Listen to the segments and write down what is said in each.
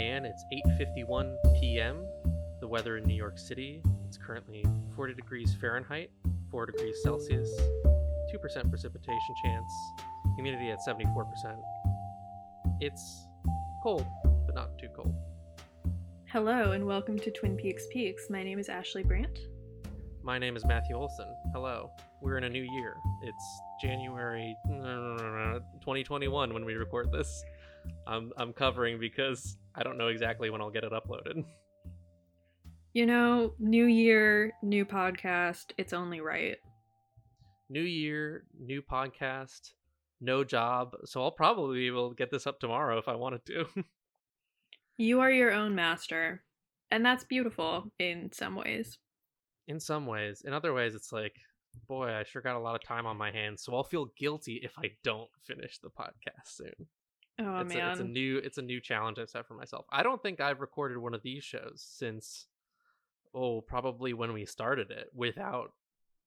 Diane. It's 8:51 p.m. The weather in New York City. It's currently 40 degrees Fahrenheit, 4 degrees Celsius, 2% precipitation chance, humidity at 74%. It's cold, but not too cold. Hello and welcome to Twin Peaks Peaks. My name is Ashley Brandt. My name is Matthew Olson. Hello. We're in a new year. It's January uh, 2021 when we record this. I'm I'm covering because I don't know exactly when I'll get it uploaded. You know, new year, new podcast. It's only right. New year, new podcast, no job. So I'll probably be able to get this up tomorrow if I wanted to. You are your own master, and that's beautiful in some ways. in some ways. In other ways, it's like, boy, I sure got a lot of time on my hands, so I'll feel guilty if I don't finish the podcast soon. Oh it's, man. a, it's a new it's a new challenge I've set for myself. I don't think I've recorded one of these shows since oh, probably when we started it without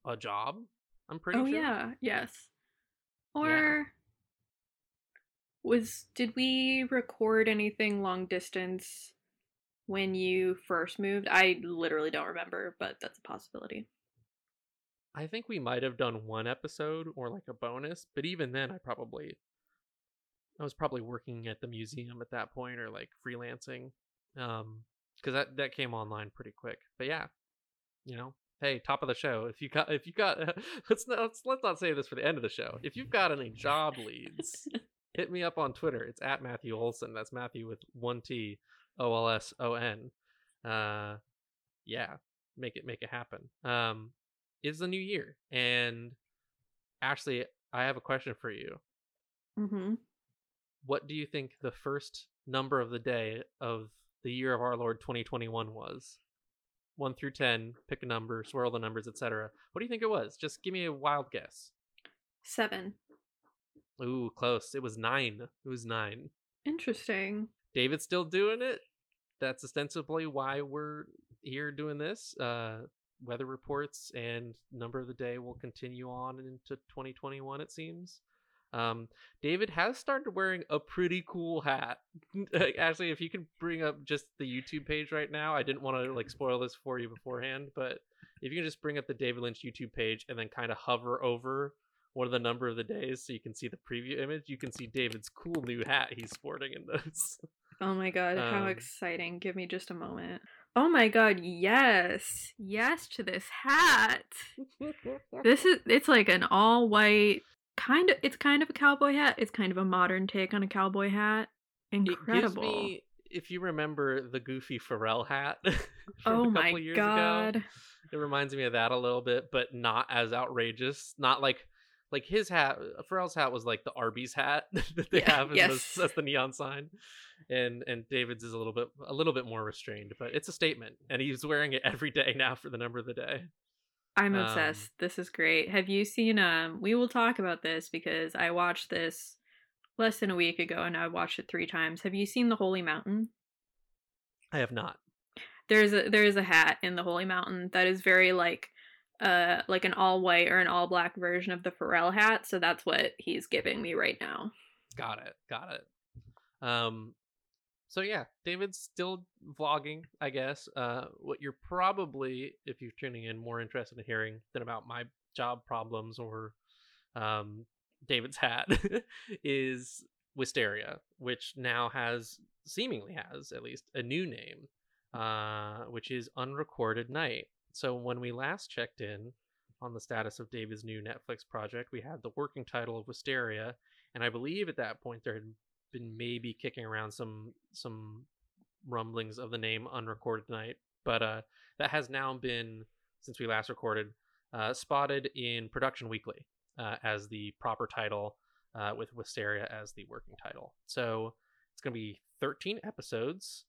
a job. I'm pretty oh sure. yeah, yes. Or was did we record anything long distance when you first moved? I literally don't remember, but that's a possibility. I think we might have done one episode or like a bonus, but even then I probably I was probably working at the museum at that point or like freelancing. Um cuz that that came online pretty quick. But yeah, you know, hey, top of the show. If you got if you got let's not let's, let's not say this for the end of the show. If you've got any job leads, hit me up on Twitter. It's at Matthew Olson. That's Matthew with one T O L S O N. Uh yeah, make it make it happen. Um is the new year. And Ashley, I have a question for you. Mm-hmm. What do you think the first number of the day of the year of our Lord 2021 was? 1 through 10, pick a number, swirl the numbers, etc. What do you think it was? Just give me a wild guess. Seven. Ooh, close. It was 9. It was 9. Interesting. David's still doing it. That's ostensibly why we're here doing this. Uh weather reports and number of the day will continue on into 2021 it seems. Um David has started wearing a pretty cool hat. Actually, if you can bring up just the YouTube page right now, I didn't want to like spoil this for you beforehand, but if you can just bring up the David Lynch YouTube page and then kind of hover over one of the number of the days so you can see the preview image, you can see David's cool new hat he's sporting in those. Oh my god, how Um, exciting. Give me just a moment. Oh my god, yes. Yes to this hat. This is it's like an all white kind of it's kind of a cowboy hat. It's kind of a modern take on a cowboy hat. It gives Incredible. me, if you remember the goofy Pharrell hat from oh a couple my years god. ago, it reminds me of that a little bit, but not as outrageous. Not like like his hat. Uh, Pharrell's hat was like the Arby's hat that they Yeah, have as, yes. the, as the neon sign, and and David's is a little bit a little bit more restrained, but it's a statement, and he's wearing it every day now for the number of the day. I'm Um, obsessed. This is great. Have you seen um we will talk about this because I watched this less than a week ago and I watched it 3 times. Have you seen The Holy Mountain? I have not. There's a there is a hat in the Holy Mountain that is very like uh like an all white or an all black version of the Pharrell hat, so that's what he's giving me right now. Got it. Got it. Um so yeah, David's still vlogging, I guess. Uh what you're probably if you're tuning in more interested in hearing than about my job problems or um David's hat is Wisteria, which now has seemingly has at least a new name, uh which is Unrecorded Night. So when we last checked in on the status of David's new Netflix project, we had the working title of Wisteria, and I believe at that point there had been maybe kicking around some some rumblings of the name Unrecorded Night, but uh, that has now been since we last recorded uh, spotted in Production Weekly uh, as the proper title, uh, with Wisteria as the working title. So it's going to be 13 episodes,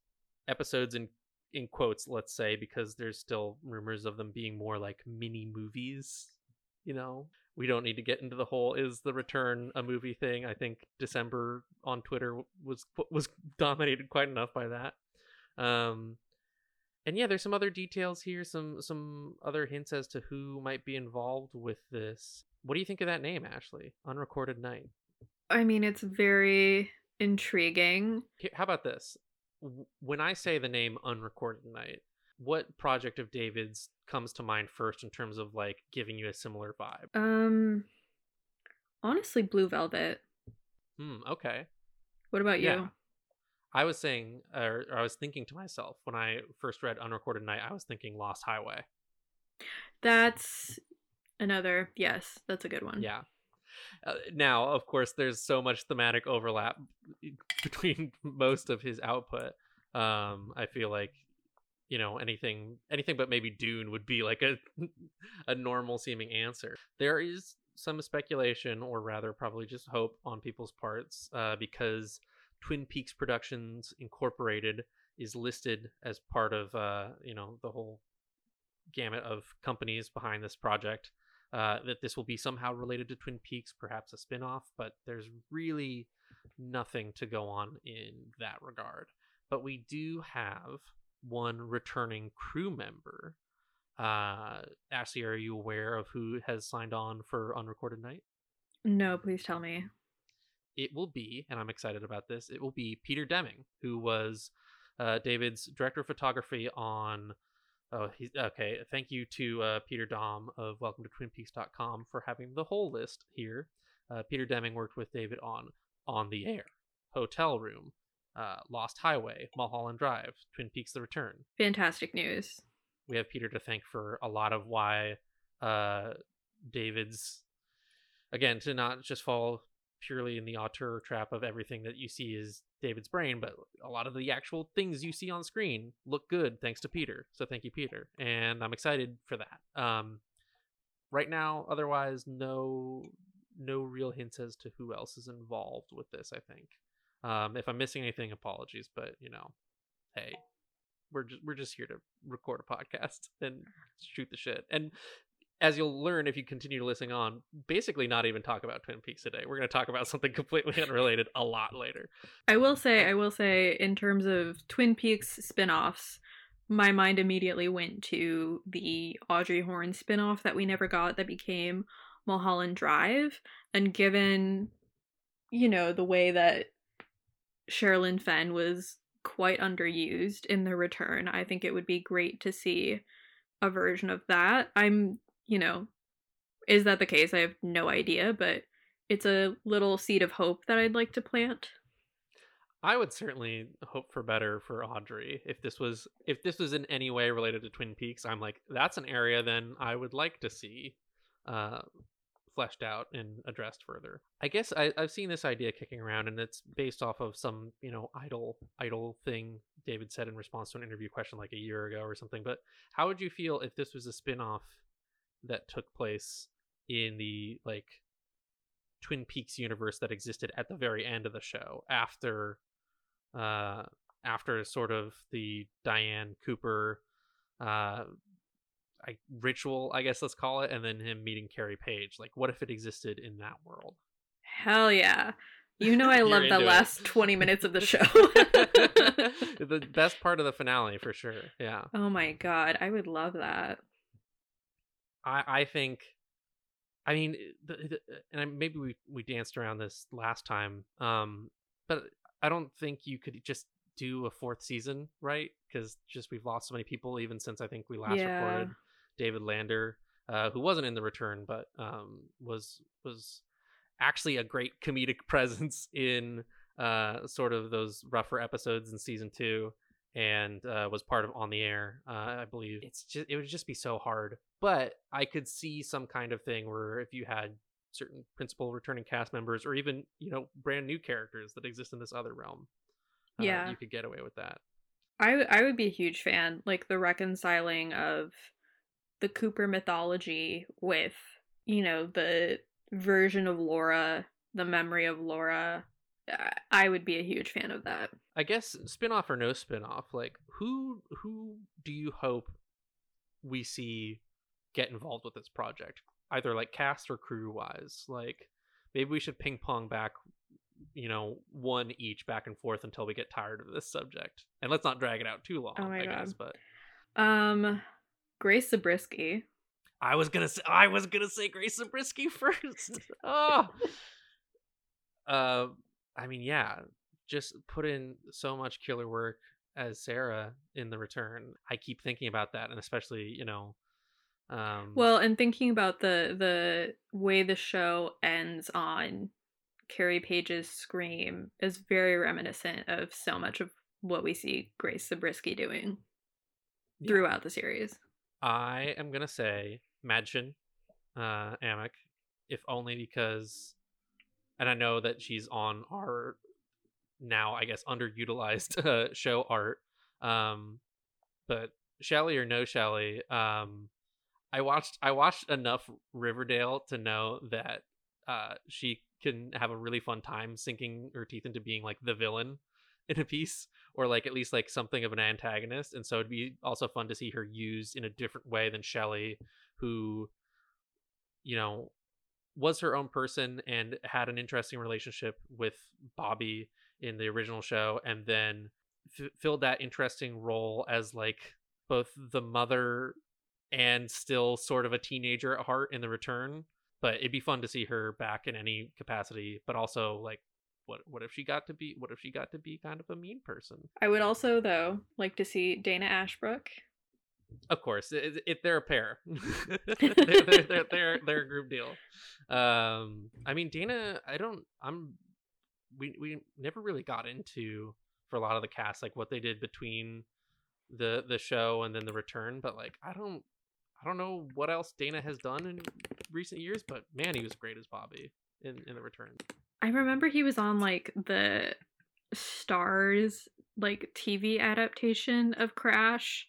episodes in in quotes, let's say, because there's still rumors of them being more like mini movies. You know, we don't need to get into the whole is the return a movie thing. I think December on Twitter was was dominated quite enough by that. Um, and yeah, there's some other details here, some some other hints as to who might be involved with this. What do you think of that name, Ashley? Unrecorded Night. I mean, it's very intriguing. How about this? when I say the name Unrecorded Night, what project of David's comes to mind first in terms of like giving you a similar vibe? Um, honestly, Blue Velvet. Hmm, okay. What about you? Yeah. I was saying, or, or I was thinking to myself when I first read Unrecorded Night, I was thinking Lost Highway. That's another. Yes, that's a good one. Yeah. Uh, now, of course, there's so much thematic overlap between most of his output. Um, I feel like, you know, anything, anything but maybe Dune would be like a a normal seeming answer. There is some speculation, or rather, probably just hope on people's parts, uh, because Twin Peaks Productions Incorporated is listed as part of, uh, you know, the whole gamut of companies behind this project. Uh, that this will be somehow related to Twin Peaks, perhaps a spin off, but there's really nothing to go on in that regard. But we do have one returning crew member. Uh, Ashley, are you aware of who has signed on for Unrecorded Night? No, please tell me. It will be, and I'm excited about this, it will be Peter Deming, who was uh, David's director of photography on Oh, he's okay. Thank you to uh, Pieter Dom of Welcome to TwinPeaks.com for having the whole list here. Uh, Peter Deming worked with David on On the Air, Hotel Room, uh, Lost Highway, Mulholland Drive, Twin Peaks: The Return. Fantastic news. We have Peter to thank for a lot of why uh, David's again to not just fall purely in the auteur trap of everything that you see is David's brain, but a lot of the actual things you see on screen look good thanks to Peter. So thank you, Peter, and I'm excited for that. Um, right now, otherwise, no no real hints as to who else is involved with this. I think. Um, if I'm missing anything, apologies, but you know, hey, we're just we're just here to record a podcast and shoot the shit. And as you'll learn if you continue to listen on, basically not even talk about Twin Peaks today. We're going to talk about something completely unrelated a lot later. I will say, I will say, in terms of Twin Peaks spin-offs, my mind immediately went to the Audrey Horne spin-off that we never got that became Mulholland Drive. And given, you know, the way that Sherilyn Fenn was quite underused in the return, I think it would be great to see a version of that. I'm you know, is that the case? I have no idea, but it's a little seed of hope that I'd like to plant. I would certainly hope for better for Audrey. If this was if this was in any way related to Twin Peaks, I'm like, that's an area then I would like to see uh fleshed out and addressed further. I guess I, I've seen this idea kicking around and it's based off of some, you know, idle idle thing David said in response to an interview question like a year ago or something. But how would you feel if this was a spin-off that took place in the like Twin Peaks universe that existed at the very end of the show after uh after sort of the Diane Cooper uh I, ritual, I guess let's call it, and then him meeting Carrie Page. Like, what if it existed in that world? Hell yeah. You know I love the last 20 minutes of the show. the best part of the finale for sure. Yeah. Oh my god, I would love that. I I think, I mean, the, the, and maybe we we danced around this last time, um, but I don't think you could just do a fourth season, right? Because just we've lost so many people even since I think we last yeah. recorded. David Lander, uh, who wasn't in the return, but um, was was actually a great comedic presence in uh, sort of those rougher episodes in season two and uh, was part of on the air uh, i believe. It's just it would just be so hard. But i could see some kind of thing where if you had certain principal returning cast members or even you know brand new characters that exist in this other realm uh, yeah. you could get away with that. I, w- I would be a huge fan like the reconciling of the cooper mythology with you know the version of laura the memory of laura I would be a huge fan of that. I guess spin-off or no spin-off, like who who do you hope we see get involved with this project? Either like cast or crew wise. Like maybe we should ping pong back you know, one each back and forth until we get tired of this subject. And let's not drag it out too long, oh I God. guess, but um Grace Zabriskie. I was gonna say I was gonna say Grace Zabriskie first. oh. uh I mean, yeah, just put in so much killer work as Sarah in the return. I keep thinking about that, and especially you know, um, Well, and thinking about the the way the show ends on Carrie Page's scream is very reminiscent of so much of what we see Grace Zabriskie doing Yeah. throughout the series. I am gonna say Madchen, uh, Amick, if only because, and I know that she's on our now I guess underutilized uh, show art, um, but Shelly or no Shelly, um, I watched I watched enough Riverdale to know that uh, she can have a really fun time sinking her teeth into being like the villain in a piece or like at least like something of an antagonist and so it'd be also fun to see her used in a different way than Shelley who you know was her own person and had an interesting relationship with Bobby in the original show and then f- filled that interesting role as like both the mother and still sort of a teenager at heart in the return but it'd be fun to see her back in any capacity but also like what what if she got to be what if she got to be kind of a mean person I would also though like to see Dana Ashbrook. Of course, it, it, they're a pair. they're, they're, they're, they're, they're a group deal. Um, I mean, Dana, I don't, I'm, we, we never really got into for a lot of the cast, like what they did between the, the show and then the return. But like, I don't, I don't know what else Dana has done in recent years, but man, he was great as Bobby in, in the return. I remember he was on like the Starz like TV adaptation of Crash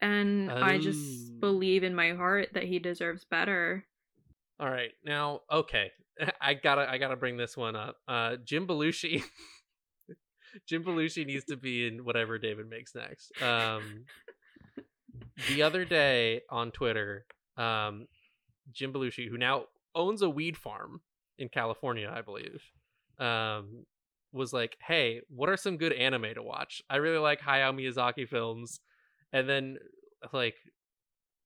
and I Oh. just believe in my heart that he deserves better. All right, now okay, I gotta I gotta bring this one up. Uh, Jim Belushi, Jim Belushi needs to be in whatever David makes next. Um, the other day on Twitter, um, Jim Belushi, who now owns a weed farm in California, I believe, um, was like, "Hey, what are some good anime to watch? I really like Hayao Miyazaki films." And then, like,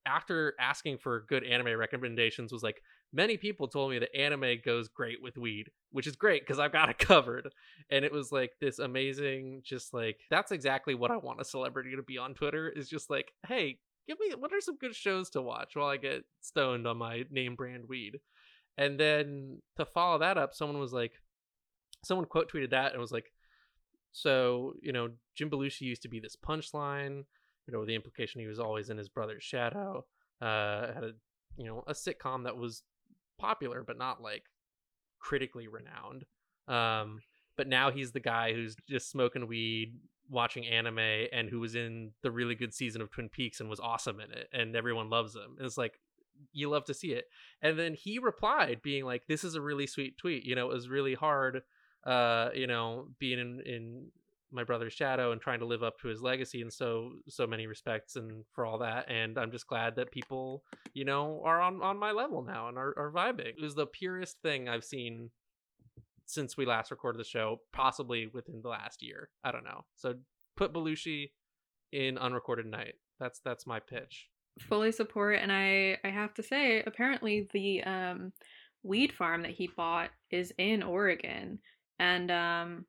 after asking for good anime recommendations, was like, many people told me that anime goes great with weed, which is great because I've got it covered. And it was like this amazing, just like that's exactly what I want a celebrity to be on Twitter is just like, hey, give me what are some good shows to watch while I get stoned on my name brand weed. And then to follow that up, someone was like, someone quote tweeted that and was like, so you know, Jim Belushi used to be this punchline. You know, the implication he was always in his brother's shadow. Uh, had a you know a sitcom that was popular but not like critically renowned um but now he's the guy who's just smoking weed watching anime and who was in the really good season of twin peaks and was awesome in it and everyone loves him and it's like you love to see it. And then he replied being like this is a really sweet tweet you know it was really hard uh you know being in in my brother's shadow and trying to live up to his legacy in so so many respects and for all that and i'm just glad that people you know are on on my level now and are, are vibing. It was the purest thing i've seen since we last recorded the show possibly within the last year. I don't know. So put belushi in unrecorded night. That's that's my pitch Fully support and I I have to say apparently the um weed farm that he bought is in Oregon and um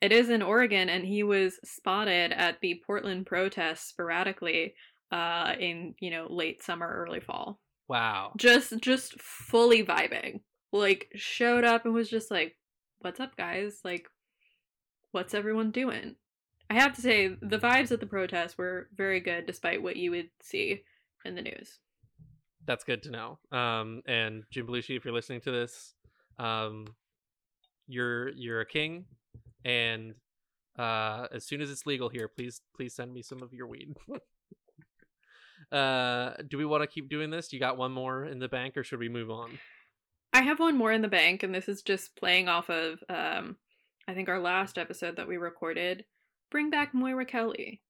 it is in Oregon and he was spotted at the Portland protests sporadically uh in you know late summer early fall. Wow. Just just fully vibing. Like showed up and was just like what's up guys? Like what's everyone doing? I have to say the vibes at the protests were very good despite what you would see in the news. That's good to know. Um and jim belushi if you're listening to this um you're you're a king. And uh as soon as it's legal here please please send me some of your weed. Uh do we want to keep doing this? You got one more in the bank or should we move on? I have one more in the bank and this is just playing off of um i think our last episode that we recorded bring back moira kelly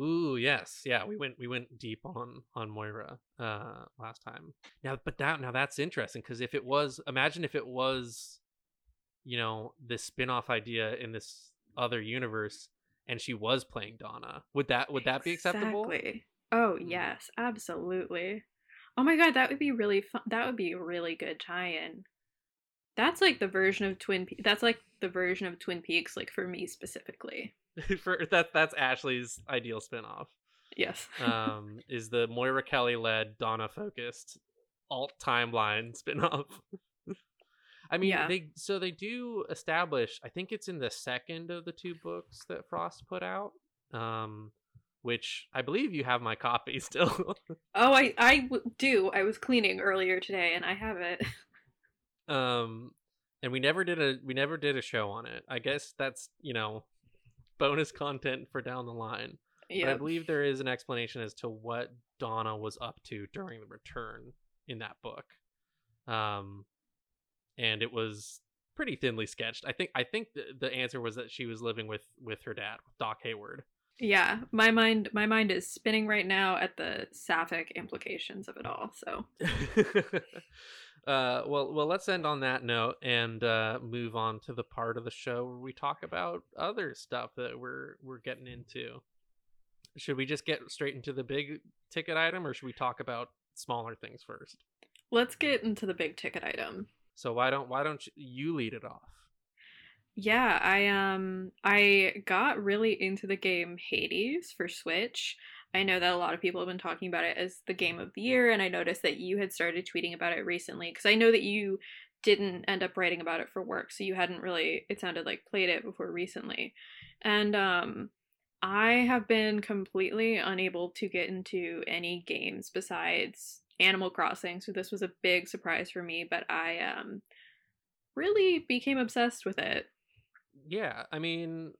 Ooh, yes, yeah, we went we went deep on on Moira uh last time. Now, but that now that's interesting because if it was, imagine if it was, you know, this spin-off idea in this other universe, and she was playing Donna, would that would that be acceptable? Exactly. Oh yes, absolutely. Oh my god, that would be really fun. That would be a really good tie-in. That's like the version of Twin. Pe- that's like the version of Twin Peaks, like for me specifically. For that that's Ashley's ideal spinoff. Yes. Um, is the Moira Kelly led Donna focused alt timeline spinoff. I mean, Yeah. they so they do establish. I think it's in the second of the two books that Frost put out, um, which I believe you have my copy still. Oh, I I w- do. I was cleaning earlier today, and I have it. um, and we never did a we never did a show on it. I guess that's you know bonus content for down the line. But I believe there is an explanation as to what Donna was up to during the return in that book. Um and it was pretty thinly sketched. I think I think the, the answer was that she was living with with her dad, Doc Hayward. Yeah, my mind my mind is spinning right now at the sapphic implications of it all. So uh well well let's end on that note and uh move on to the part of the show where we talk about other stuff that we're we're getting into. Should we just get straight into the big ticket item or should we talk about smaller things first? let's get into the big ticket item. So why don't why don't you, you lead it off? Yeah, I um I got really into the game Hades for Switch. I know that a lot of people have been talking about it as the game of the year, and I noticed that you had started tweeting about it recently because I know that you didn't end up writing about it for work, so you hadn't really it sounded like played it before recently. And um I have been completely unable to get into any games besides Animal Crossing, so this was a big surprise for me, but I um really became obsessed with it. Yeah, I mean,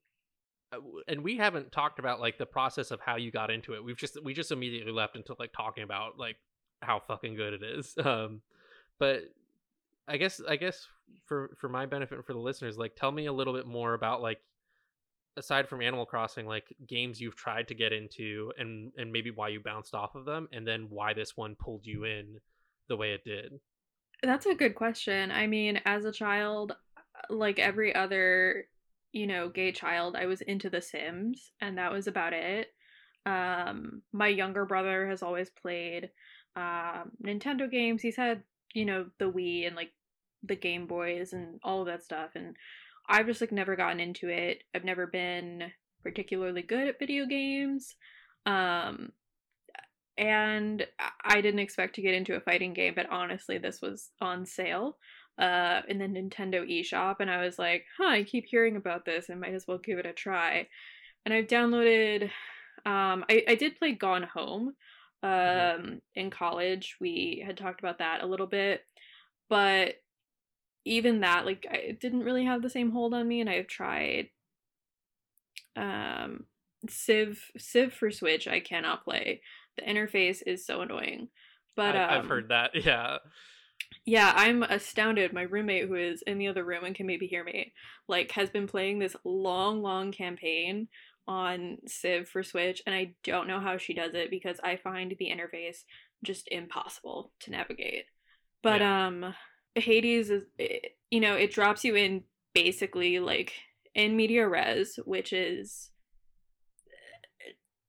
uh, and we haven't talked about like the process of how you got into it. We've just we just immediately left into like talking about like how fucking good it is. Um, but I guess I guess for for my benefit and for the listeners, like tell me a little bit more about like aside from Animal Crossing, like games you've tried to get into and and maybe why you bounced off of them, and then why this one pulled you in the way it did. That's a good question. I mean, as a child, like every other, you know, gay child, I was into The Sims, and that was about it. Um, my younger brother has always played um, Nintendo games. He's had, you know, the Wii and like the Game Boys and all of that stuff, and I've just like never gotten into it. I've never been particularly good at video games. Um, and I didn't expect to get into a fighting game, but honestly, this was on sale uh in the Nintendo eShop and I was like, "Huh, I keep hearing about this. I might as well give it a try." And I've downloaded um I I did play Gone Home um Mhm. in college. We had talked about that a little bit, but even that like I, it didn't really have the same hold on me and I've tried um Civ Civ for Switch I cannot play. The interface is so annoying. But I, um, I've heard that. Yeah. Yeah, I'm astounded. My roommate, who is in the other room and can maybe hear me, like has been playing this long, long campaign on Civ for Switch, and I don't know how she does it because I find the interface just impossible to navigate. But um, Hades is, it, you know, it drops you in basically like in media res, which is,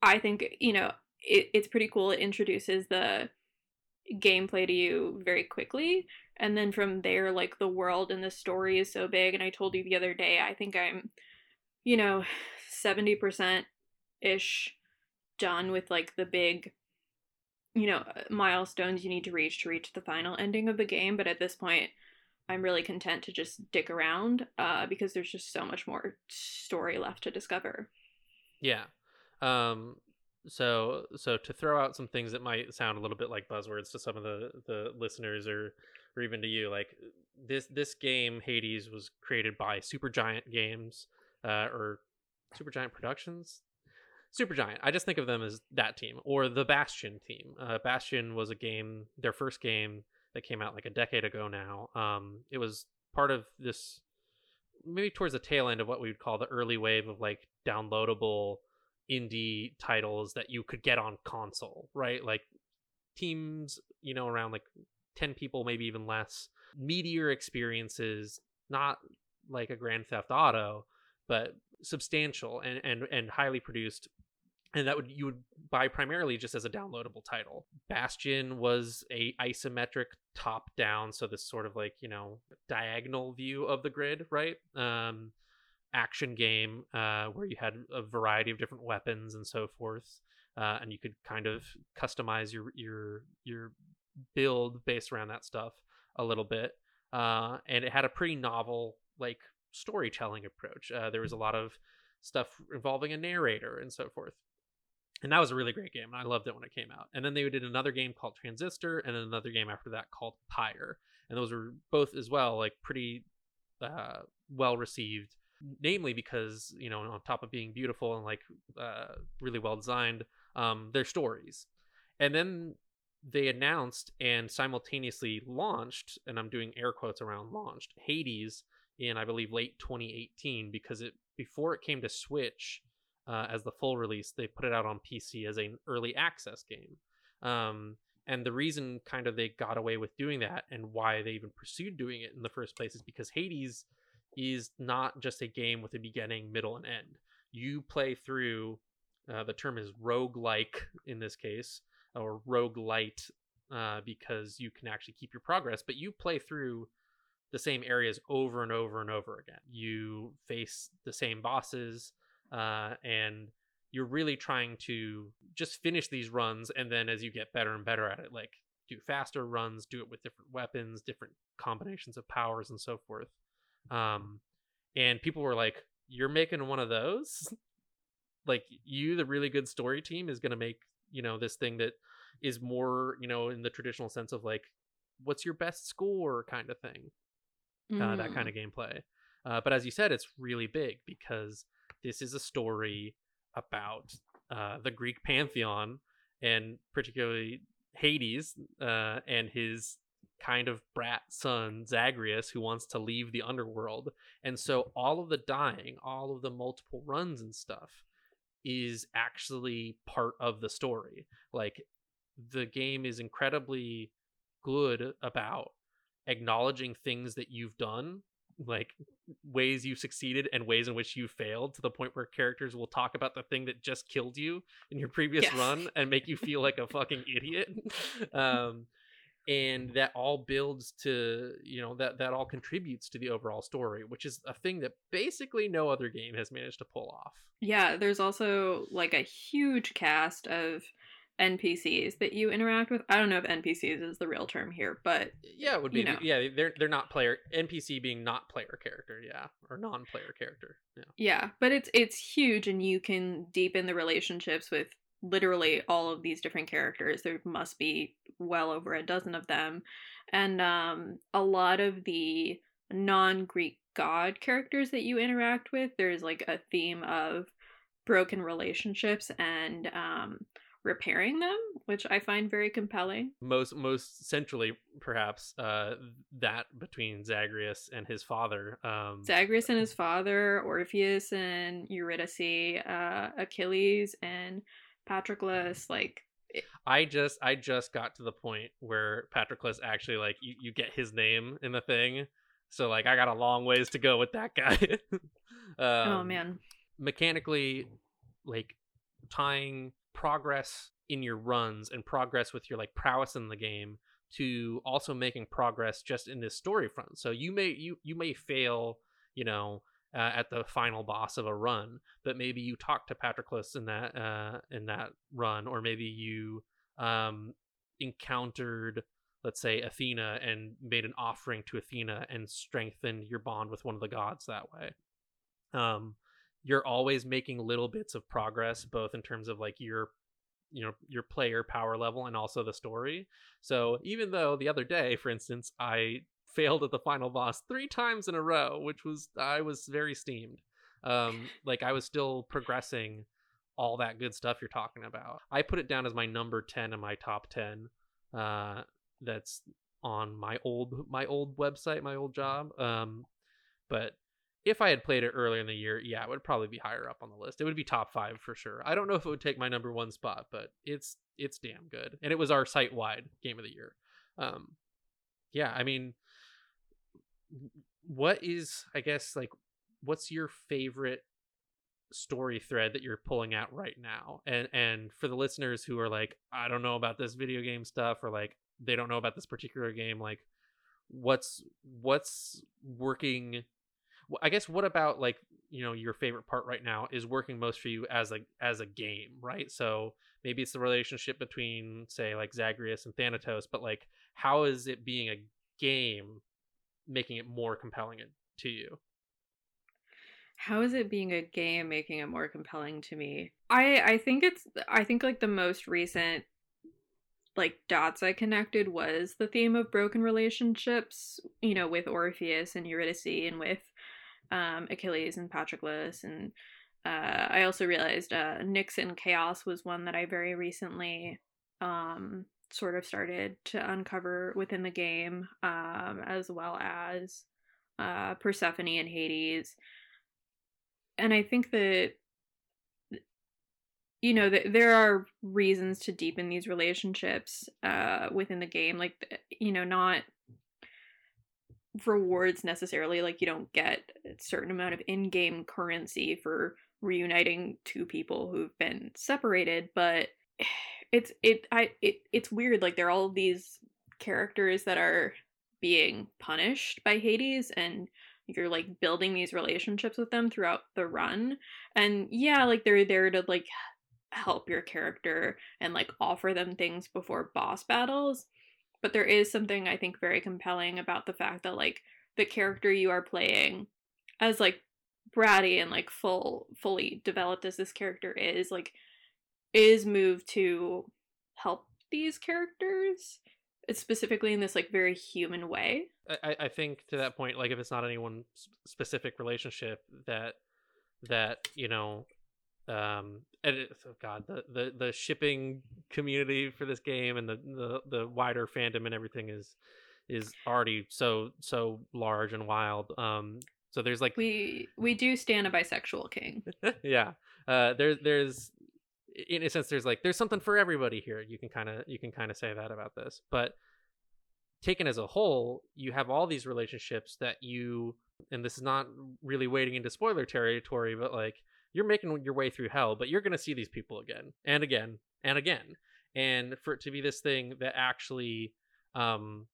I think, you know, it, it's pretty cool. It introduces the gameplay to you very quickly. And then from there like the world and the story is so big. And i told you the other day i think i'm you know 70% ish done with like the big you know milestones you need to reach to reach the final ending of the game. But at this point i'm really content to just dick around uh, because there's just so much more story left to discover. Yeah. Um so so to throw out some things that might sound a little bit like buzzwords to some of the the listeners or or even to you like this this game Hades was created by Supergiant Games uh or Supergiant Productions Supergiant. I just think of them as that team or the Bastion team. Uh Bastion was a game their first game that came out like a decade ago now. Um it was part of this maybe towards the tail end of what we would call the early wave of like downloadable indie titles that you could get on console, right? Like teams, you know, around like 10 people, maybe even less, meteor experiences, not like a Grand Theft Auto, but substantial and and, and highly produced and that would you would buy primarily just as a downloadable title. Bastion was a isometric top down, so this sort of like you know diagonal view of the grid, right? Um, action game uh, where you had a variety of different weapons and so forth, uh, and you could kind of customize your your your build based around that stuff a little bit. Uh, and it had a pretty novel like storytelling approach. Uh, there was a lot of stuff involving a narrator and so forth. And that was a really great game. And I loved it when it came out. And then they did another game called Transistor and another game after that called Pyre. And those were both as well like pretty uh, well received, namely because, you know, on top of being beautiful and like uh, really well designed, um, their stories. And then they announced and simultaneously launched, and I'm doing air quotes around launched, Hades in I believe late 2018 because it before it came to Switch uh, as the full release, they put it out on PC as an early access game. Um, and the reason kind of they got away with doing that and why they even pursued doing it in the first place is because Hades is not just a game with a beginning, middle, and end. You play through, uh, the term is rogue-like in this case, or rogue-lite, uh, because you can actually keep your progress, but you play through the same areas over and over and over again. You face the same bosses, uh, and you're really trying to just finish these runs and then as you get better and better at it like do faster runs do it with different weapons different combinations of powers and so forth um and people were like you're making one of those like you the really good story team is going to make you know this thing that is more you know in the traditional sense of like what's your best score kind of thing mm. uh, that kind of gameplay uh, but as you said it's really big because this is a story about uh, the Greek pantheon and particularly Hades uh, and his kind of brat son Zagreus who wants to leave the underworld. And so all of the dying, all of the multiple runs and stuff is actually part of the story. Like the game is incredibly good about acknowledging things that you've done like ways you've succeeded and ways in which you failed to the point where characters will talk about the thing that just killed you in your previous yes. run and make you feel like a fucking idiot um and that all builds to you know that that all contributes to the overall story which is a thing that basically no other game has managed to pull off yeah there's also like a huge cast of NPCs that you interact with. I don't know if NPCs is the real term here, but yeah, it would be. You know. Yeah, they're they're not player NPC being not player character, yeah, or non-player character. Yeah. Yeah, but it's it's huge, and you can deepen the relationships with literally all of these different characters. There must be well over a dozen of them, and um, a lot of the non-Greek god characters that you interact with. There's like a theme of broken relationships and um repairing them, which I find very compelling. Most most centrally, perhaps, uh, that between Zagreus and his father. Um, Zagreus and his father, Orpheus and Eurydice, uh, Achilles and Patroclus, like I just I just got to the point where Patroclus actually like you, you get his name in the thing. So like I got a long ways to go with that guy. Oh, um, oh man. Mechanically like tying progress in your runs and progress with your like prowess in the game to also making progress just in this story front. So you may you you may fail, you know, uh, at the final boss of a run, but maybe you talk to Patroclus in that uh, in that run, or maybe you um, encountered, let's say, Athena and made an offering to Athena and strengthened your bond with one of the gods that way. Um, you're always making little bits of progress both in terms of like your you know your player power level and also the story so even though the other day for instance i failed at the final boss three times in a row which was i was very steamed um like i was still progressing all that good stuff you're talking about i put it down as my number 10 in my top 10 uh that's on my old my old website my old job um but if I had played it earlier in the year, yeah, it would probably be higher up on the list. It would be top five for sure. I don't know if it would take my number one spot, but it's it's damn good, and it was our site wide game of the year. Um, yeah, I mean, what is I guess like what's your favorite story thread that you're pulling out right now? And and for the listeners who are like, I don't know about this video game stuff, or like they don't know about this particular game, like what's what's working I guess what about like you know your favorite part right now is working most for you as a as a game right so maybe it's the relationship between say like zagreus and thanatos but like how is it being a game making it more compelling to you? How is it being a game making it more compelling to me? I i think it's i think like the most recent like dots i connected was the theme of broken relationships you know with orpheus and eurydice and with um achilles and patroclus and uh i also realized uh nyx and chaos was one that i very recently um sort of started to uncover within the game um as well as uh persephone and hades. And I think that you know that there are reasons to deepen these relationships uh within the game like you know not rewards necessarily like you don't get a certain amount of in-game currency for reuniting two people who've been separated but it's it i it, it's weird like there are all these characters that are being punished by hades and you're like building these relationships with them throughout the run. And yeah like they're there to like help your character and like offer them things before boss battles. But there is something i think very compelling about the fact that like the character you are playing as like bratty and like full fully developed as this character is like is moved to help these characters specifically in this like very human way I, I think to that point, like if it's not any one specific relationship that that you know, um, and it, oh god, the, the the shipping community for this game and the, the the wider fandom and everything is is already so so large and wild. Um, so there's like we we do stand a bisexual king. yeah, uh, there there's in a sense there's like there's something for everybody here. You can kind of you can kind of say that about this, but taken as a whole, you have all these relationships that you, and this is not really wading into spoiler territory, but like you're making your way through hell, but you're going to see these people again and again and again. And for it to be this thing that actually um,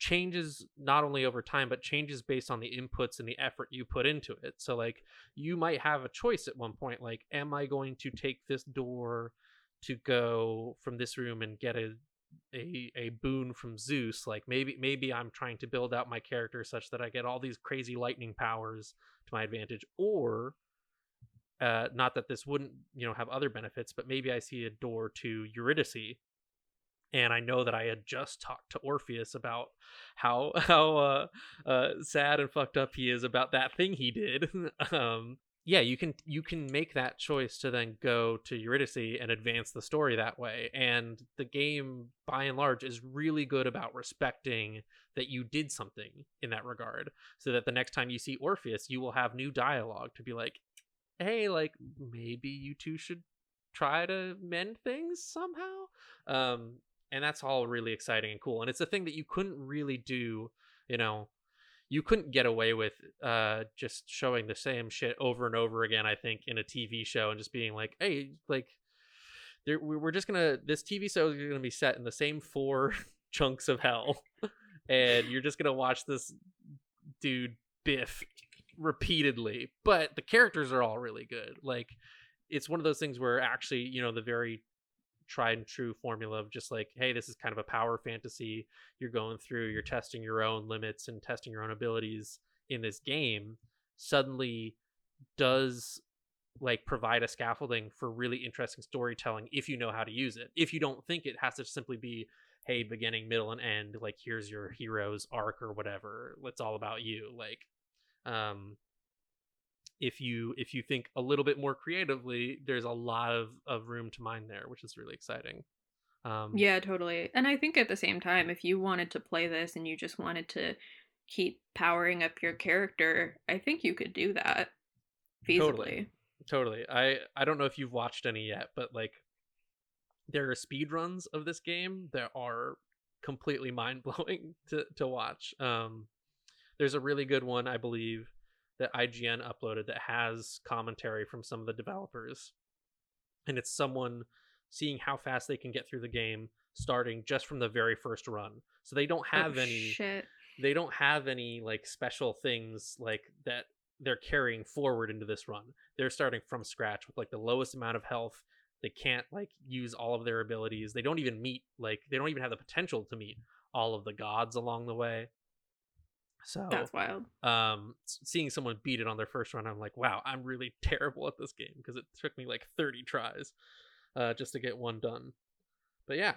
changes not only over time, but changes based on the inputs and the effort you put into it. So, like, you might have a choice at one point, like, am I going to take this door to go from this room and get a a a boon from Zeus. Like maybe maybe I'm trying to build out my character such that I get all these crazy lightning powers to my advantage, or uh, not that this wouldn't you know have other benefits, but maybe I see a door to Eurydice, and I know that I had just talked to Orpheus about how how uh, uh, sad and fucked up he is about that thing he did. um, yeah, you can you can make that choice to then go to Eurydice and advance the story that way. And the game, by and large, is really good about respecting that you did something in that regard, so that the next time you see Orpheus, you will have new dialogue to be like, "Hey, like maybe you two should try to mend things somehow." Um, and that's all really exciting and cool. And it's a thing that you couldn't really do, you know, you couldn't get away with uh, just showing the same shit over and over again. I think in a TV show and just being like, hey, like, we're just gonna this TV show is gonna be set in the same four chunks of hell, and you're just gonna watch this dude biff repeatedly. But the characters are all really good. Like, it's one of those things where actually, you know, the very tried and true formula of just like, hey, this is kind of a power fantasy. You're going through, you're testing your own limits and testing your own abilities in this game, suddenly does like provide a scaffolding for really interesting storytelling if you know how to use it. If you don't think it has to simply be, hey, beginning, middle, and end, like here's your hero's arc or whatever. It's all about you. Like, um, if you if you think a little bit more creatively there's a lot of of room to mine there which is really exciting um yeah totally and i think at the same time if you wanted to play this and you just wanted to keep powering up your character i think you could do that feasibly totally, totally. i i don't know if you've watched any yet but like there are speed runs of this game that are completely mind-blowing to to watch um there's a really good one i believe that IGN uploaded that has commentary from some of the developers. And it's someone seeing how fast they can get through the game starting just from the very first run. So they don't oh, have oh, any shit. they don't have any like special things like that they're carrying forward into this run. They're starting from scratch with like the lowest amount of health. They can't like use all of their abilities. They don't even meet like they don't even have the potential to meet all of the gods along the way. So That's wild. um seeing someone beat it on their first run, I'm like, wow, I'm really terrible at this game because it took me like 30 tries uh just to get one done. But yeah,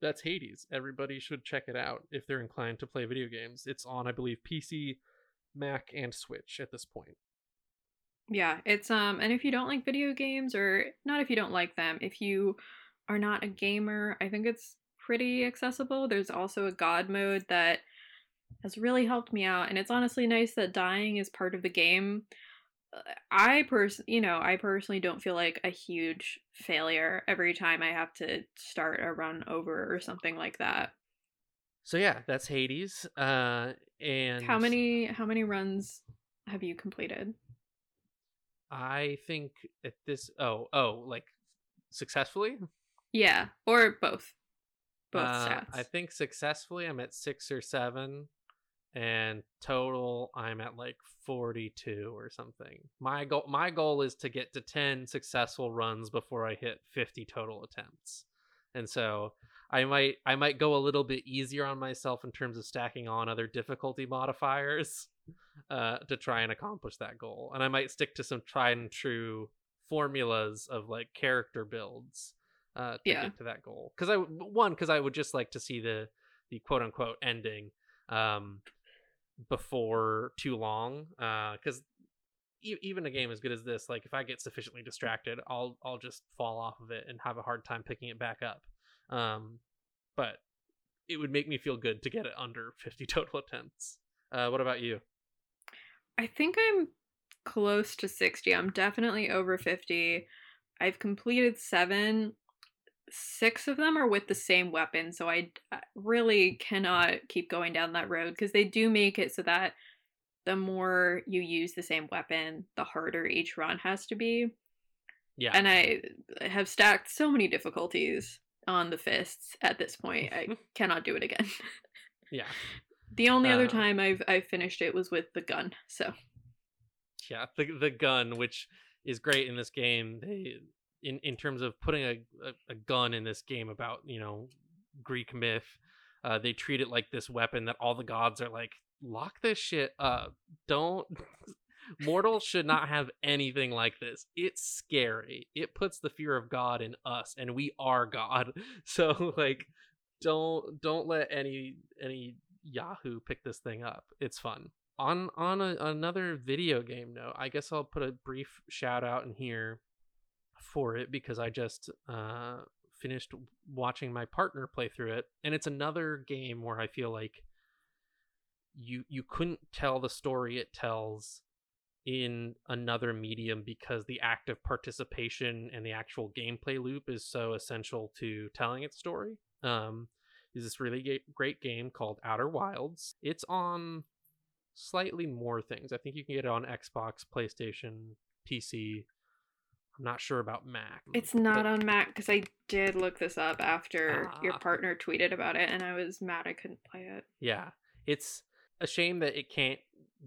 that's Hades. Everybody should check it out if they're inclined to play video games. It's on, I believe, PC, Mac, and Switch at this point. Yeah, it's um and if you don't like video games or not if you don't like them, if you are not a gamer, I think it's pretty accessible. There's also a god mode that has really helped me out and it's honestly nice that dying is part of the game. Uh, I pers you know, I personally don't feel like a huge failure every time I have to start a run over or something like that. So yeah, that's Hades. Uh and How many how many runs have you completed? I think at this oh, oh, like successfully? Yeah, or both. Both Uh, stats. I think successfully I'm at six or seven, and total I'm at like forty-two or something. My goal, my goal is to get to ten successful runs before I hit fifty total attempts, and so I might, I might go a little bit easier on myself in terms of stacking on other difficulty modifiers, uh, to try and accomplish that goal, and I might stick to some tried and true formulas of like character builds uh, to Yeah. get to that goal. Because I one because I would just like to see the the quote unquote ending um, before too long. Uh, because e- even a game as good as this, like if I get sufficiently distracted, I'll I'll just fall off of it and have a hard time picking it back up. Um, but it would make me feel good to get it under fifty total attempts. Uh, what about you? I think I'm close to 60. I'm definitely over 50. I've completed seven. Six of them are with the same weapon, so I really cannot keep going down that road because they do make it so that the more you use the same weapon, the harder each run has to be. Yeah, And I have stacked so many difficulties on the fists at this point. I cannot do it again. yeah. The only other Uh, time I've I finished it was with the gun. So yeah the the gun which is great in this game they in in terms of putting a, a, a gun in this game about you know greek myth uh they treat it like this weapon that all the gods are like lock this shit up. Don't mortals should not have anything like this. It's scary. It puts the fear of god in us and we are god. So like don't don't let any any yahoo pick this thing up. It's fun. On on a, another video game note i guess i'll put a brief shout out in here for it because i just uh finished watching my partner play through it and it's another game where i feel like you you couldn't tell the story it tells in another medium because the active participation and the actual gameplay loop is so essential to telling its story um is this really great game called outer wilds it's on slightly more things. I think you can get it on Xbox, PlayStation, PC. I'm not sure about Mac. It's not but- on Mac because I did look this up after your Ah. partner tweeted about it, and I was mad I couldn't play it. Yeah, it's a shame that it can't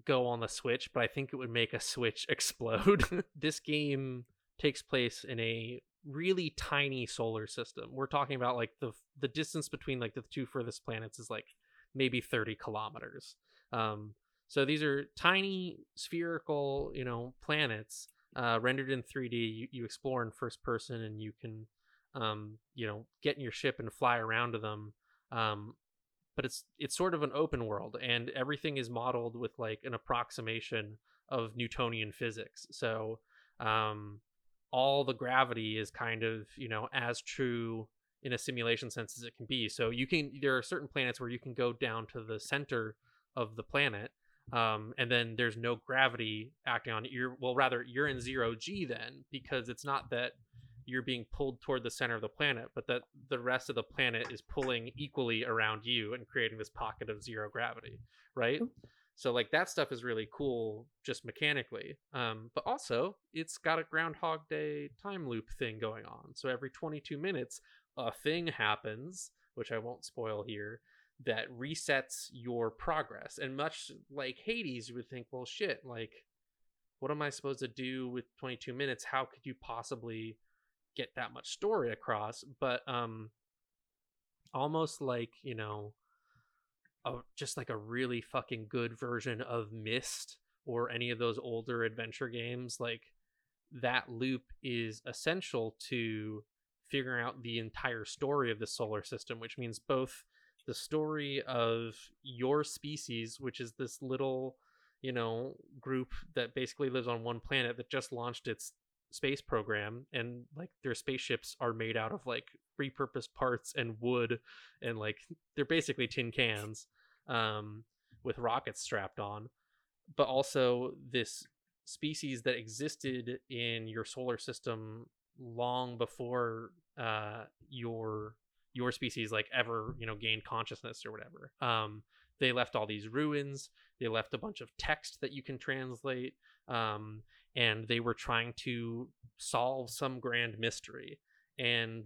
go on the Switch, but I think it would make a Switch explode. this game takes place in a really tiny solar system. We're talking about like the the distance between like the two furthest planets is like maybe 30 kilometers. Um, so these are tiny spherical, you know, planets uh, rendered in 3D. You, you explore in first person, and you can, um, you know, get in your ship and fly around to them. Um, but it's it's sort of an open world, and everything is modeled with like an approximation of Newtonian physics. So um, all the gravity is kind of you know as true in a simulation sense as it can be. So you can there are certain planets where you can go down to the center of the planet um, and then there's no gravity acting on. You're well, rather you're in zero g then because it's not that you're being pulled toward the center of the planet, but that the rest of the planet is pulling equally around you and creating this pocket of zero gravity, right? So like that stuff is really cool just mechanically. Um, but also it's got a Groundhog Day time loop thing going on. So every 22 minutes, a thing happens, which I won't spoil here, that resets your progress. And much like Hades, you would think, well, shit, like what am I supposed to do with 22 minutes? How could you possibly get that much story across? But um almost like, you know, a, just like a really fucking good version of Myst or any of those older adventure games, like that loop is essential to figuring out the entire story of the solar system, which means both the story of your species, which is this little, you know, group that basically lives on one planet that just launched its space program and like their spaceships are made out of like repurposed parts and wood and like they're basically tin cans um with rockets strapped on but also this species that existed in your solar system long before uh your your species like ever you know gained consciousness or whatever. Um they left all these ruins they left a bunch of text that you can translate um and they were trying to solve some grand mystery. And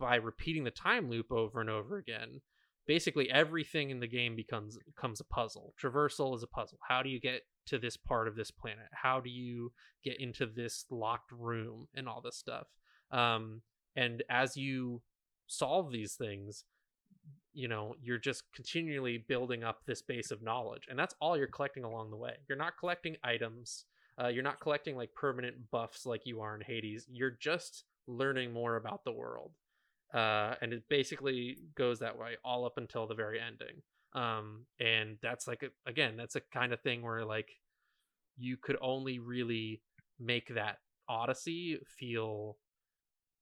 by repeating the time loop over and over again basically everything in the game becomes becomes a puzzle. Traversal is a puzzle. How do you get to this part of this planet? How do you get into this locked room and all this stuff? Um and as you solve these things you know you're just continually building up this base of knowledge and that's all you're collecting along the way. You're not collecting items uh, you're not collecting like permanent buffs like you are in hades. You're just learning more about the world uh, and it basically goes that way all up until the very ending. Um, and that's like a, again that's a kind of thing where like you could only really make that odyssey feel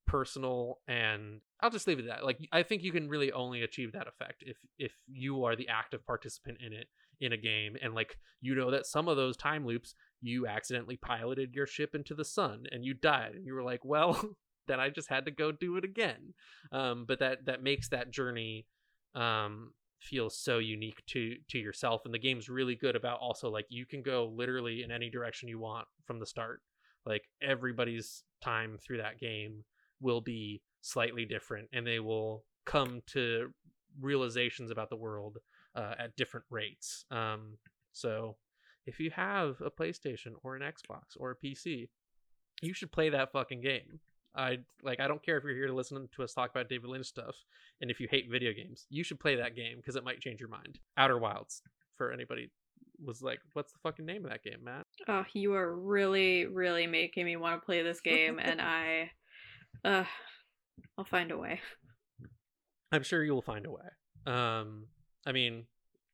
personal and i'll just leave it at that. Like i think you can really only achieve that effect if if you are the active participant in it in a game and like you know that some of those time loops you accidentally piloted your ship into the sun and you died and you were like well then i just had to go do it again. Um but that that makes that journey um feel so unique to to yourself and the game's really good about also like you can go literally in any direction you want from the start. Like everybody's time through that game will be slightly different and they will come to realizations about the world uh, at different rates um so if you have a playstation or an xbox or a pc you should play that fucking game I like I don't care if you're here to listen to us talk about David Lynch stuff and if you hate video games, you should play that game because it might change your mind. Outer Wilds for anybody was like, what's the fucking name of that game, Matt? Oh, you are really, really making me want to play this game, and I, uh, I'll find a way. I'm sure you will find a way. Um, I mean,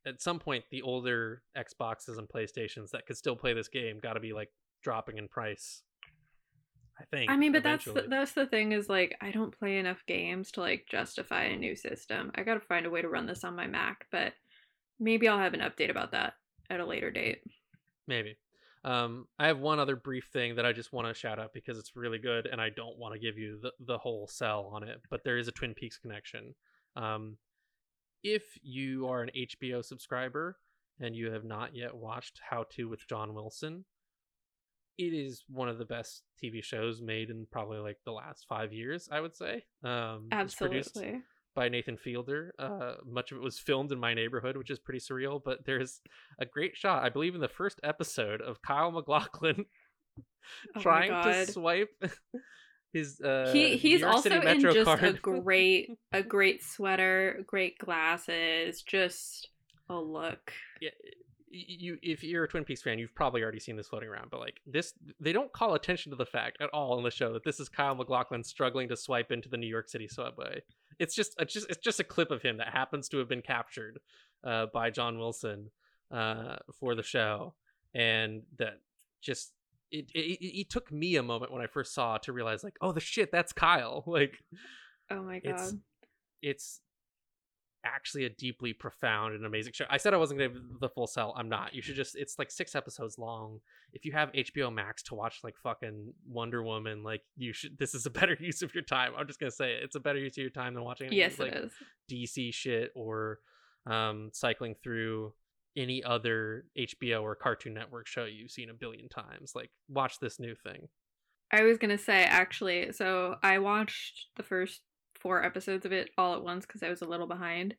at some point, the older Xboxes and PlayStations that could still play this game got to be like dropping in price I think. I mean, but eventually. that's the, that's the thing is like I don't play enough games to like justify a new system. I got to find a way to run this on my Mac, but maybe I'll have an update about that at a later date. Maybe. Um, I have one other brief thing that I just want to shout out because it's really good, and I don't want to give you the, the whole sell on it, but there is a Twin Peaks connection. Um, if you are an HBO subscriber and you have not yet watched How to with John Wilson, it is one of the best TV shows made in probably like the last five years, I would say. Um, Absolutely. By Nathan Fielder. Uh, much of it was filmed in my neighborhood, which is pretty surreal. But there's a great shot, I believe, in the first episode of Kyle MacLachlan oh trying to swipe his. Uh, he he's also in just card. a great a great sweater, great glasses, just a look. Yeah, you if you're a Twin Peaks fan, you've probably already seen this floating around, but like this they don't call attention to the fact at all in the show that this is Kyle MacLachlan struggling to swipe into the New York City subway. It's just it's just it's just a clip of him that happens to have been captured uh, by John Wilson uh, for the show, and that just it, it it took me a moment when I first saw it to realize like oh the shit that's Kyle. Like oh my god. it's, it's actually a deeply profound and amazing show. I said I wasn't going to give the full sell. I'm not. You should just it's like 6 episodes long. If you have HBO Max to watch like fucking Wonder Woman, like you should this is a better use of your time. I'm just going to say it. It's a better use of your time than watching yes, like it is. DC shit or um cycling through any other HBO or Cartoon Network show you've seen a billion times. Like watch this new thing. I was going to say actually, so I watched the first four episodes of it all at once because I was a little behind.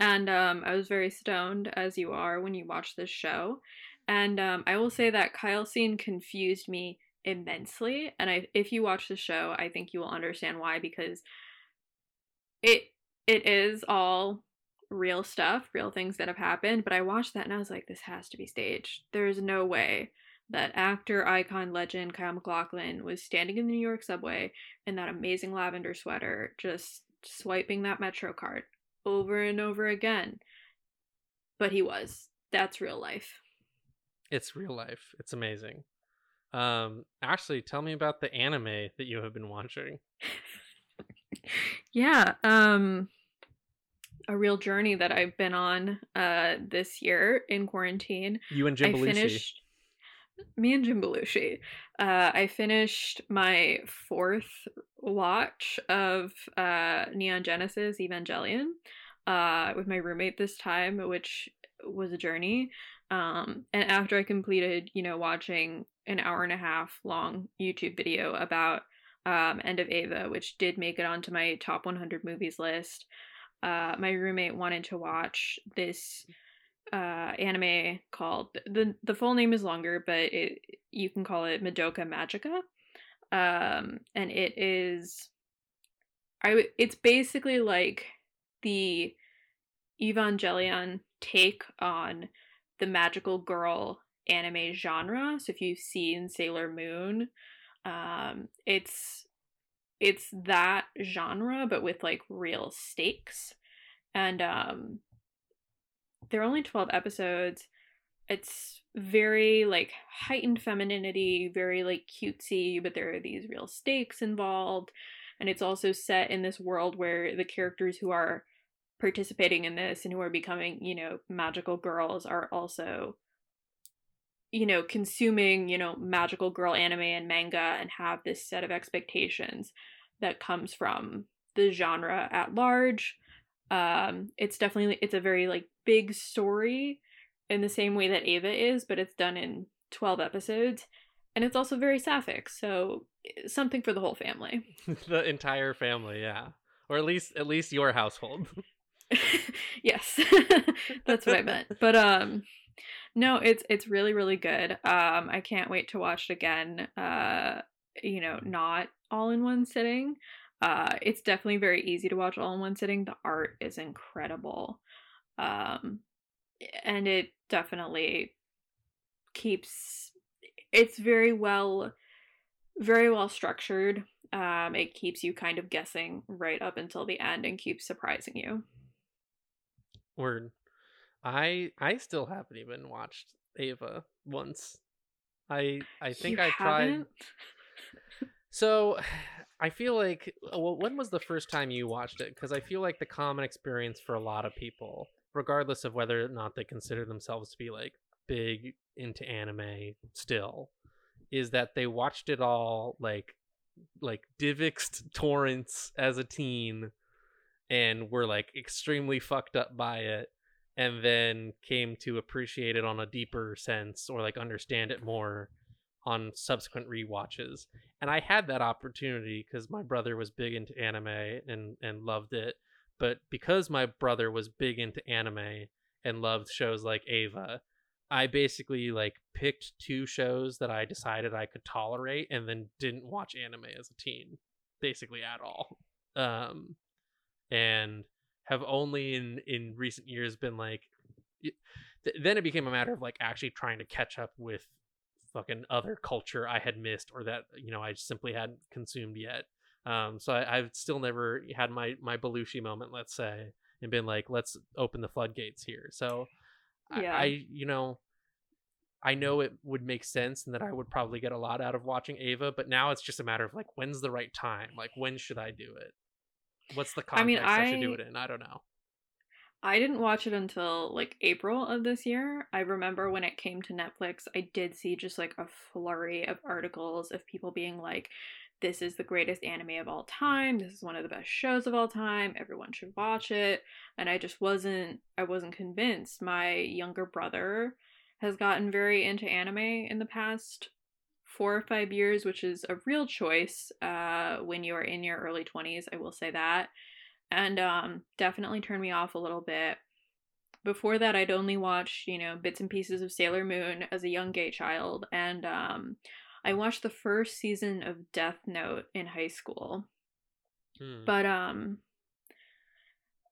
And um, I was very stoned, as you are when you watch this show. And um, I will say that Kyle scene confused me immensely. And I, if you watch the show, I think you will understand why because it it is all real stuff, real things that have happened. But I watched that and I was like, this has to be staged. There is no way that actor, icon, legend Kyle MacLachlan was standing in the New York subway in that amazing lavender sweater, just swiping that Metro card over and over again. But he was. That's real life. It's real life. It's amazing. Um, Ashley, tell me about the anime that you have been watching. yeah, um, a real journey that I've been on uh this year in quarantine. You and Jim I Belushi. finished me and Jim Belushi. Uh, I finished my fourth watch of uh, Neon Genesis Evangelion uh, with my roommate this time, which was a journey. Um, and after I completed, you know, watching an hour and a half long YouTube video about um, End of Eva, which did make it onto my top 100 movies list, uh, my roommate wanted to watch this uh anime called the the full name is longer but it you can call it Madoka Magica. Um and it is I it's basically like the Evangelion take on the magical girl anime genre. So if you've seen Sailor Moon um it's it's that genre but with like real stakes. And um they're only 12 episodes. It's very like heightened femininity, very like cutesy, but there are these real stakes involved. And it's also set in this world where the characters who are participating in this and who are becoming, you know, magical girls are also you know, consuming, you know, magical girl anime and manga and have this set of expectations that comes from the genre at large um it's definitely it's a very like big story in the same way that Eva is but it's done in 12 episodes and it's also very sapphic so eh, something for the whole family. The entire family, yeah. Or at least at least your household. yes. That's what i meant. But um no it's it's really really good. Um i can't wait to watch it again uh you know not all in one sitting uh, it's definitely very easy to watch all in one sitting. The art is incredible. Um, and it definitely keeps it's very well very well structured. Um, it keeps you kind of guessing right up until the end and keeps surprising you. Word. I I still haven't even watched Eva once. I I think You I tried. haven't? So, I feel like uh, well, when was the first time you watched it? Because I feel like the common experience for a lot of people, regardless of whether or not they consider themselves to be like big into anime still, is that they watched it all like like Divixed torrents as a teen and were like extremely fucked up by it and then came to appreciate it on a deeper sense or like understand it more on subsequent rewatches. And I had that opportunity because my brother was big into anime and and loved it. But because my brother was big into anime and loved shows like Eva, I basically like picked two shows that I decided I could tolerate and then didn't watch anime as a teen basically at all. Um and have only in in recent years been like then it became a matter of like actually trying to catch up with fucking other culture I had missed or that you know I simply hadn't consumed yet. Um, so I, I've still never had my my Belushi moment, let's say, and been like, let's open the floodgates here. So I- Yeah. I, you know, I know it would make sense and that I would probably get a lot out of watching Eva, but now it's just a matter of like, when's the right time? Like, when should I do it? What's the context I mean, I should do it in? I don't know. I didn't watch it until like April of this year. I remember when it came to Netflix, I did see just like a flurry of articles of people being like, this is the greatest anime of all time. This is one of the best shows of all time. Everyone should watch it. And I just wasn't I wasn't convinced. My younger brother has gotten very into anime in the past four or five years, which is a real choice uh, when you are in your early 20s. I will say that and um definitely turned me off a little bit before that, I'd only watched, you know, bits and pieces of Sailor Moon as a young gay child. And um, I watched the first season of Death Note in high school. Hmm. But um,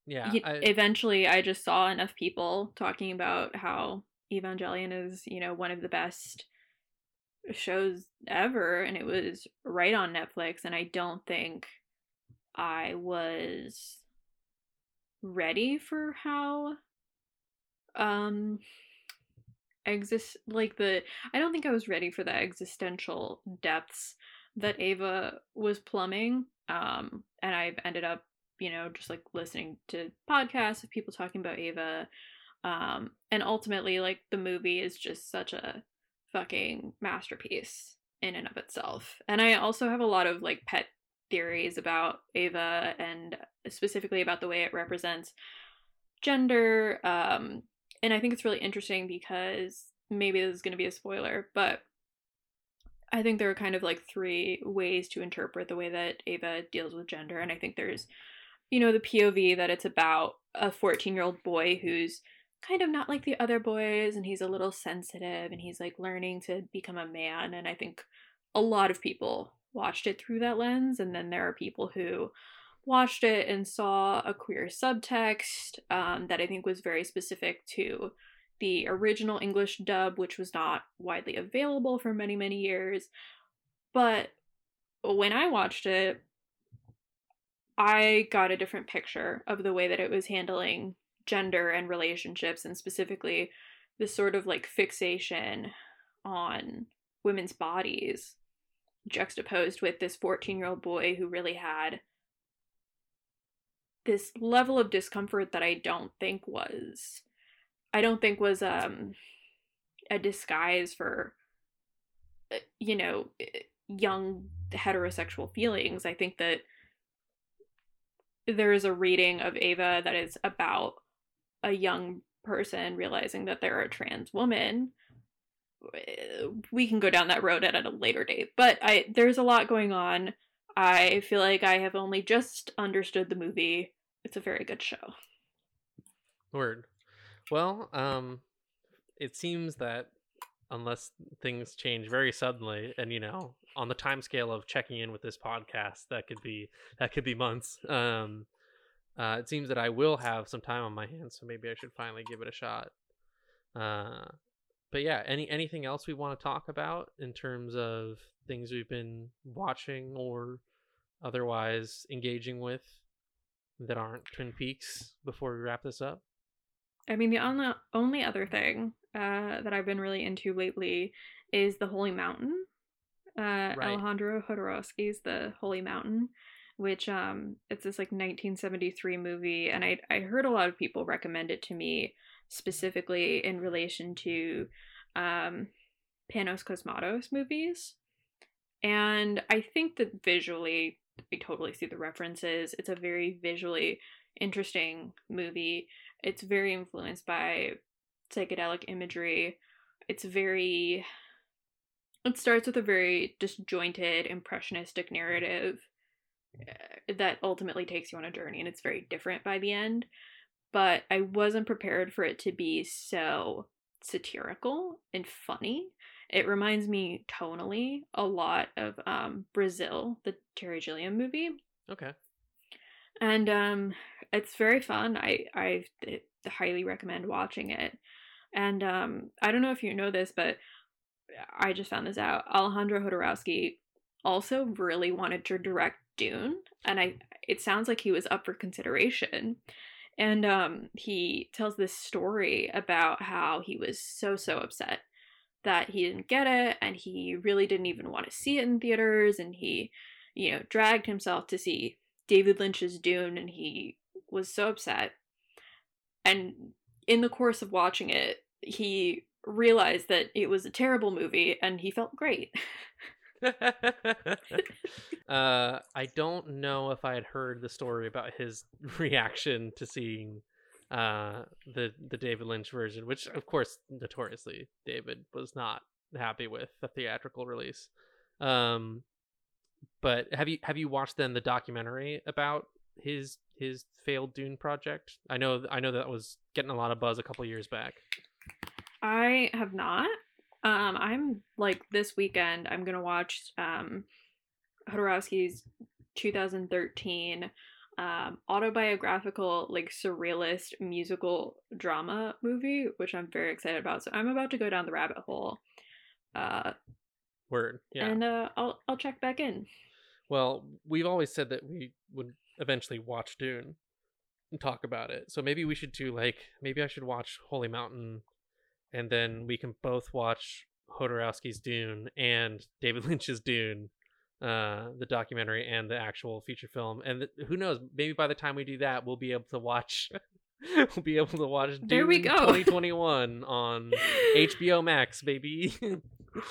yeah, y- I, eventually I just saw enough people talking about how Evangelion is, you know, one of the best shows ever and it was right on Netflix and I don't think I was ready for how um exist like the I don't think I was ready for the existential depths that Eva was plumbing um and I've ended up you know just like listening to podcasts of people talking about Eva um and ultimately like the movie is just such a fucking masterpiece in and of itself. And I also have a lot of like pet theories about Eva and specifically about the way it represents gender um and I think it's really interesting because maybe this is going to be a spoiler, but I think there are kind of like three ways to interpret the way that Eva deals with gender. And I think there's, you know, the POV that it's about a 14 year old boy who's kind of not like the other boys and he's a little sensitive and he's like learning to become a man. And I think a lot of people watched it through that lens. And then there are people who watched it and saw a queer subtext um, that I think was very specific to the original English dub, which was not widely available for many, many years. But when I watched it, I got a different picture of the way that it was handling gender and relationships, and specifically this sort of like fixation on women's bodies juxtaposed with this 14 year old boy who really had this level of discomfort that I don't think was I don't think was um a disguise for uh, you know young heterosexual feelings. I think that there is a reading of Eva that is about a young person realizing that they're a trans woman. We can go down that road at a later date, but I there's a lot going on. I feel like I have only just understood the movie. It's a very good show. Word. Well, um, it seems that unless things change very suddenly, and you know, on the time scale of checking in with this podcast, that could be that could be months. Um, uh, it seems that I will have some time on my hands, so maybe I should finally give it a shot. Uh, but yeah, any anything else we want to talk about in terms of things we've been watching or otherwise engaging with that aren't Twin Peaks before we wrap this up? I mean, the only only other thing uh, that I've been really into lately is the Holy Mountain. Uh, Right. Alejandro Jodorowsky's The Holy Mountain, which um, it's this like 1973 movie, and I I heard a lot of people recommend it to me specifically in relation to um, Panos Cosmatos movies, and I think that visually I totally see the references. It's a very visually interesting movie. It's very influenced by psychedelic imagery. It's very it starts with a very disjointed impressionistic narrative uh, that ultimately takes you on a journey and it's very different by the end. But I wasn't prepared for it to be so satirical and funny. It reminds me tonally a lot of um, Brazil, the Terry Gilliam movie. Okay. and um it's very fun. I i highly recommend watching it. And um i don't know if you know this but i just found this out. Alejandro jodorowsky also really wanted to direct dune and i it sounds like he was up for consideration and um he tells this story about how he was so so upset that he didn't get it and he really didn't even want to see it in theaters and he you know dragged himself to see David Lynch's Dune and he was so upset. And in the course of watching it, he realized that it was a terrible movie and he felt great. uh, I don't know if I had heard the story about his reaction to seeing uh, the the David Lynch version, which of course notoriously David was not happy with the theatrical release. Um, but have you have you watched then the documentary about his his failed Dune project? I know I know that was getting a lot of buzz a couple years back. I have not. Um, I'm like this weekend. I'm gonna watch um, Jodorowsky's 2013 um, autobiographical, like surrealist musical drama movie, which I'm very excited about. So I'm about to go down the rabbit hole. Uh, Word, yeah. And uh, I'll I'll check back in. Well, we've always said that we would eventually watch Dune and talk about it. So maybe we should do like maybe I should watch Holy Mountain, and then we can both watch Jodorowsky's Dune and David Lynch's Dune uh the documentary and the actual feature film and th- who knows maybe by the time we do that we'll be able to watch we'll be able to watch Dune There we go. 2021 on HBO Max baby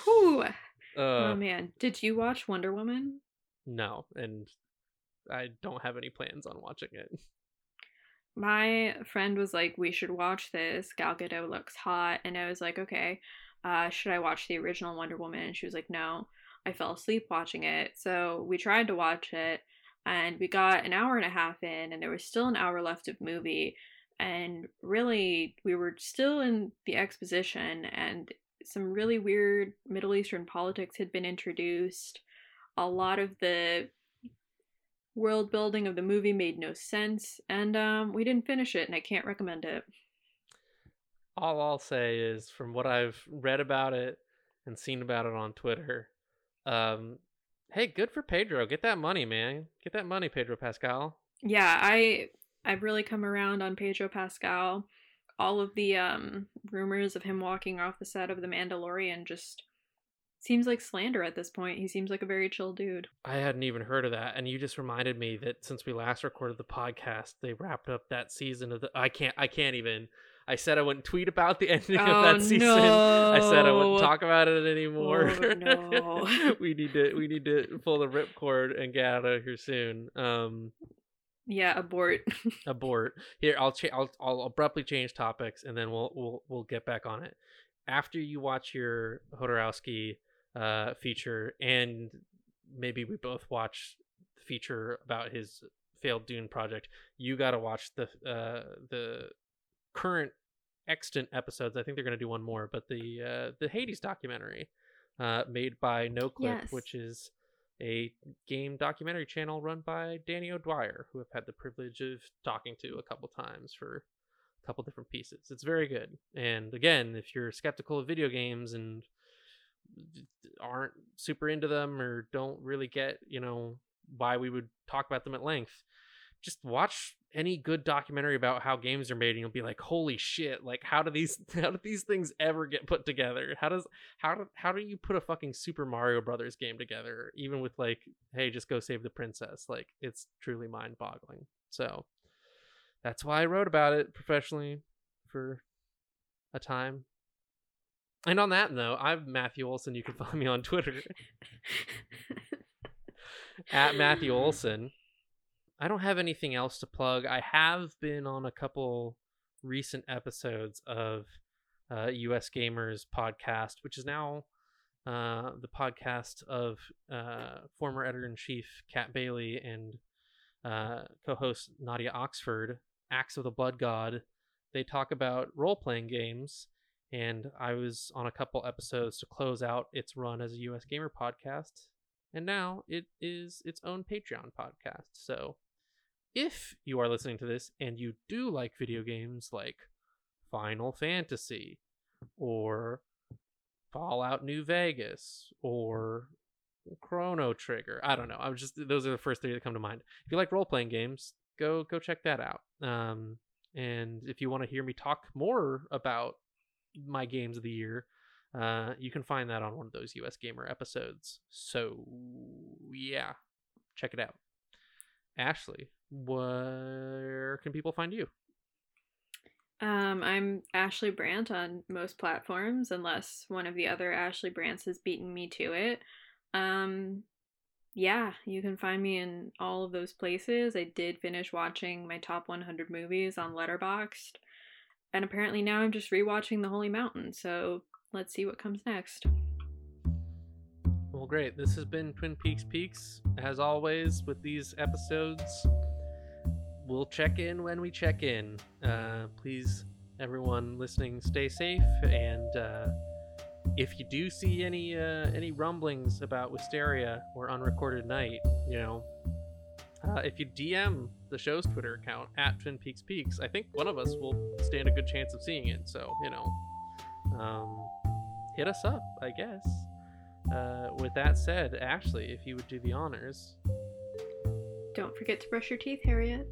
Whew. uh oh man, did you watch Wonder Woman? no and I don't have any plans on watching it My friend was like, "We should watch this. Gal Gadot looks hot," and I was like, "Okay, uh, should I watch the original Wonder Woman?" And she was like, "No." I fell asleep watching it, so we tried to watch it, and we got an hour and a half in, and there was still an hour left of movie, and really, we were still in the exposition, and some really weird Middle Eastern politics had been introduced. A lot of the world building of the movie made no sense, and um, we didn't finish it, and I can't recommend it. all I'll say is from what I've read about it and seen about it on Twitter, um, hey, good for Pedro. Get that money, man. Get that money, Pedro Pascal. Yeah, I I've really come around on Pedro Pascal. All of the um rumors of him walking off the set of The Mandalorian just seems like slander at this point. He seems like a very chill dude. I hadn't even heard of that, and you just reminded me that since we last recorded the podcast, they wrapped up that season of the. I can't. I can't even. I said I wouldn't tweet about the ending Oh, of that season. I said I wouldn't talk about it anymore. Oh, no. we need to. We need to pull the ripcord and get out of here soon. Um, Yeah, abort. abort. Here, I'll cha- I'll I'll abruptly change topics, and then we'll we'll we'll get back on it. After you watch your Jodorowsky uh, feature, and maybe we both watch the feature about his failed Dune project, you got to watch the uh, the current extant episodes. I think they're going to do one more, but the uh, the Hades documentary uh, made by NoClip, Yes. which is a game documentary channel run by Danny O'Dwyer, who I've had the privilege of talking to a couple times for a couple different pieces. It's very good. And again, if you're skeptical of video games and aren't super into them or don't really get, you know, why we would talk about them at length, just watch any good documentary about how games are made and you'll be like holy shit like how do these how do these things ever get put together? How does how do how do you put a fucking super mario brothers game together even with like hey just go save the princess? Like it's truly mind boggling so that's why i wrote about it professionally for a time and on that note i'm matthew olson you can find me on twitter at matthew olson I don't have anything else to plug. I have been on a couple recent episodes of uh, US Gamers podcast, which is now uh, the podcast of uh, former editor in chief Kat Bailey and uh, co host Nadia Oxford, Acts of the Blood God. They talk about role playing games, and I was on a couple episodes to close out its run as a US Gamer podcast. And now it is its own Patreon podcast. So if you are listening to this and you do like video games like Final Fantasy or Fallout New Vegas or Chrono Trigger, I don't know. I'm just those are the first three that come to mind. If you like role playing games, go go check that out. Um, and if you want to hear me talk more about my games of the year, uh, you can find that on one of those US Gamer episodes. So yeah, check it out. Ashley, where can people find you? Um, I'm Ashley Brandt on most platforms, unless one of the other Ashley Brandts has beaten me to it. Um, yeah, you can find me in all of those places. I did finish watching my top 100 movies on Letterboxd, and apparently now I'm just rewatching The Holy Mountain. So let's see what comes next. Well, great. This has been Twin Peaks Peaks. As always, with these episodes, we'll check in when we check in. Uh, please everyone listening, stay safe. And uh, if you do see any uh, any rumblings about Wisteria or Unrecorded Night, you know, uh, if you DM the show's Twitter account at Twin Peaks Peaks, I think one of us will stand a good chance of seeing it. So you know, um, hit us up, I guess. Uh, with that said, Ashley, if you would do the honors. Don't forget to brush your teeth, Harriet.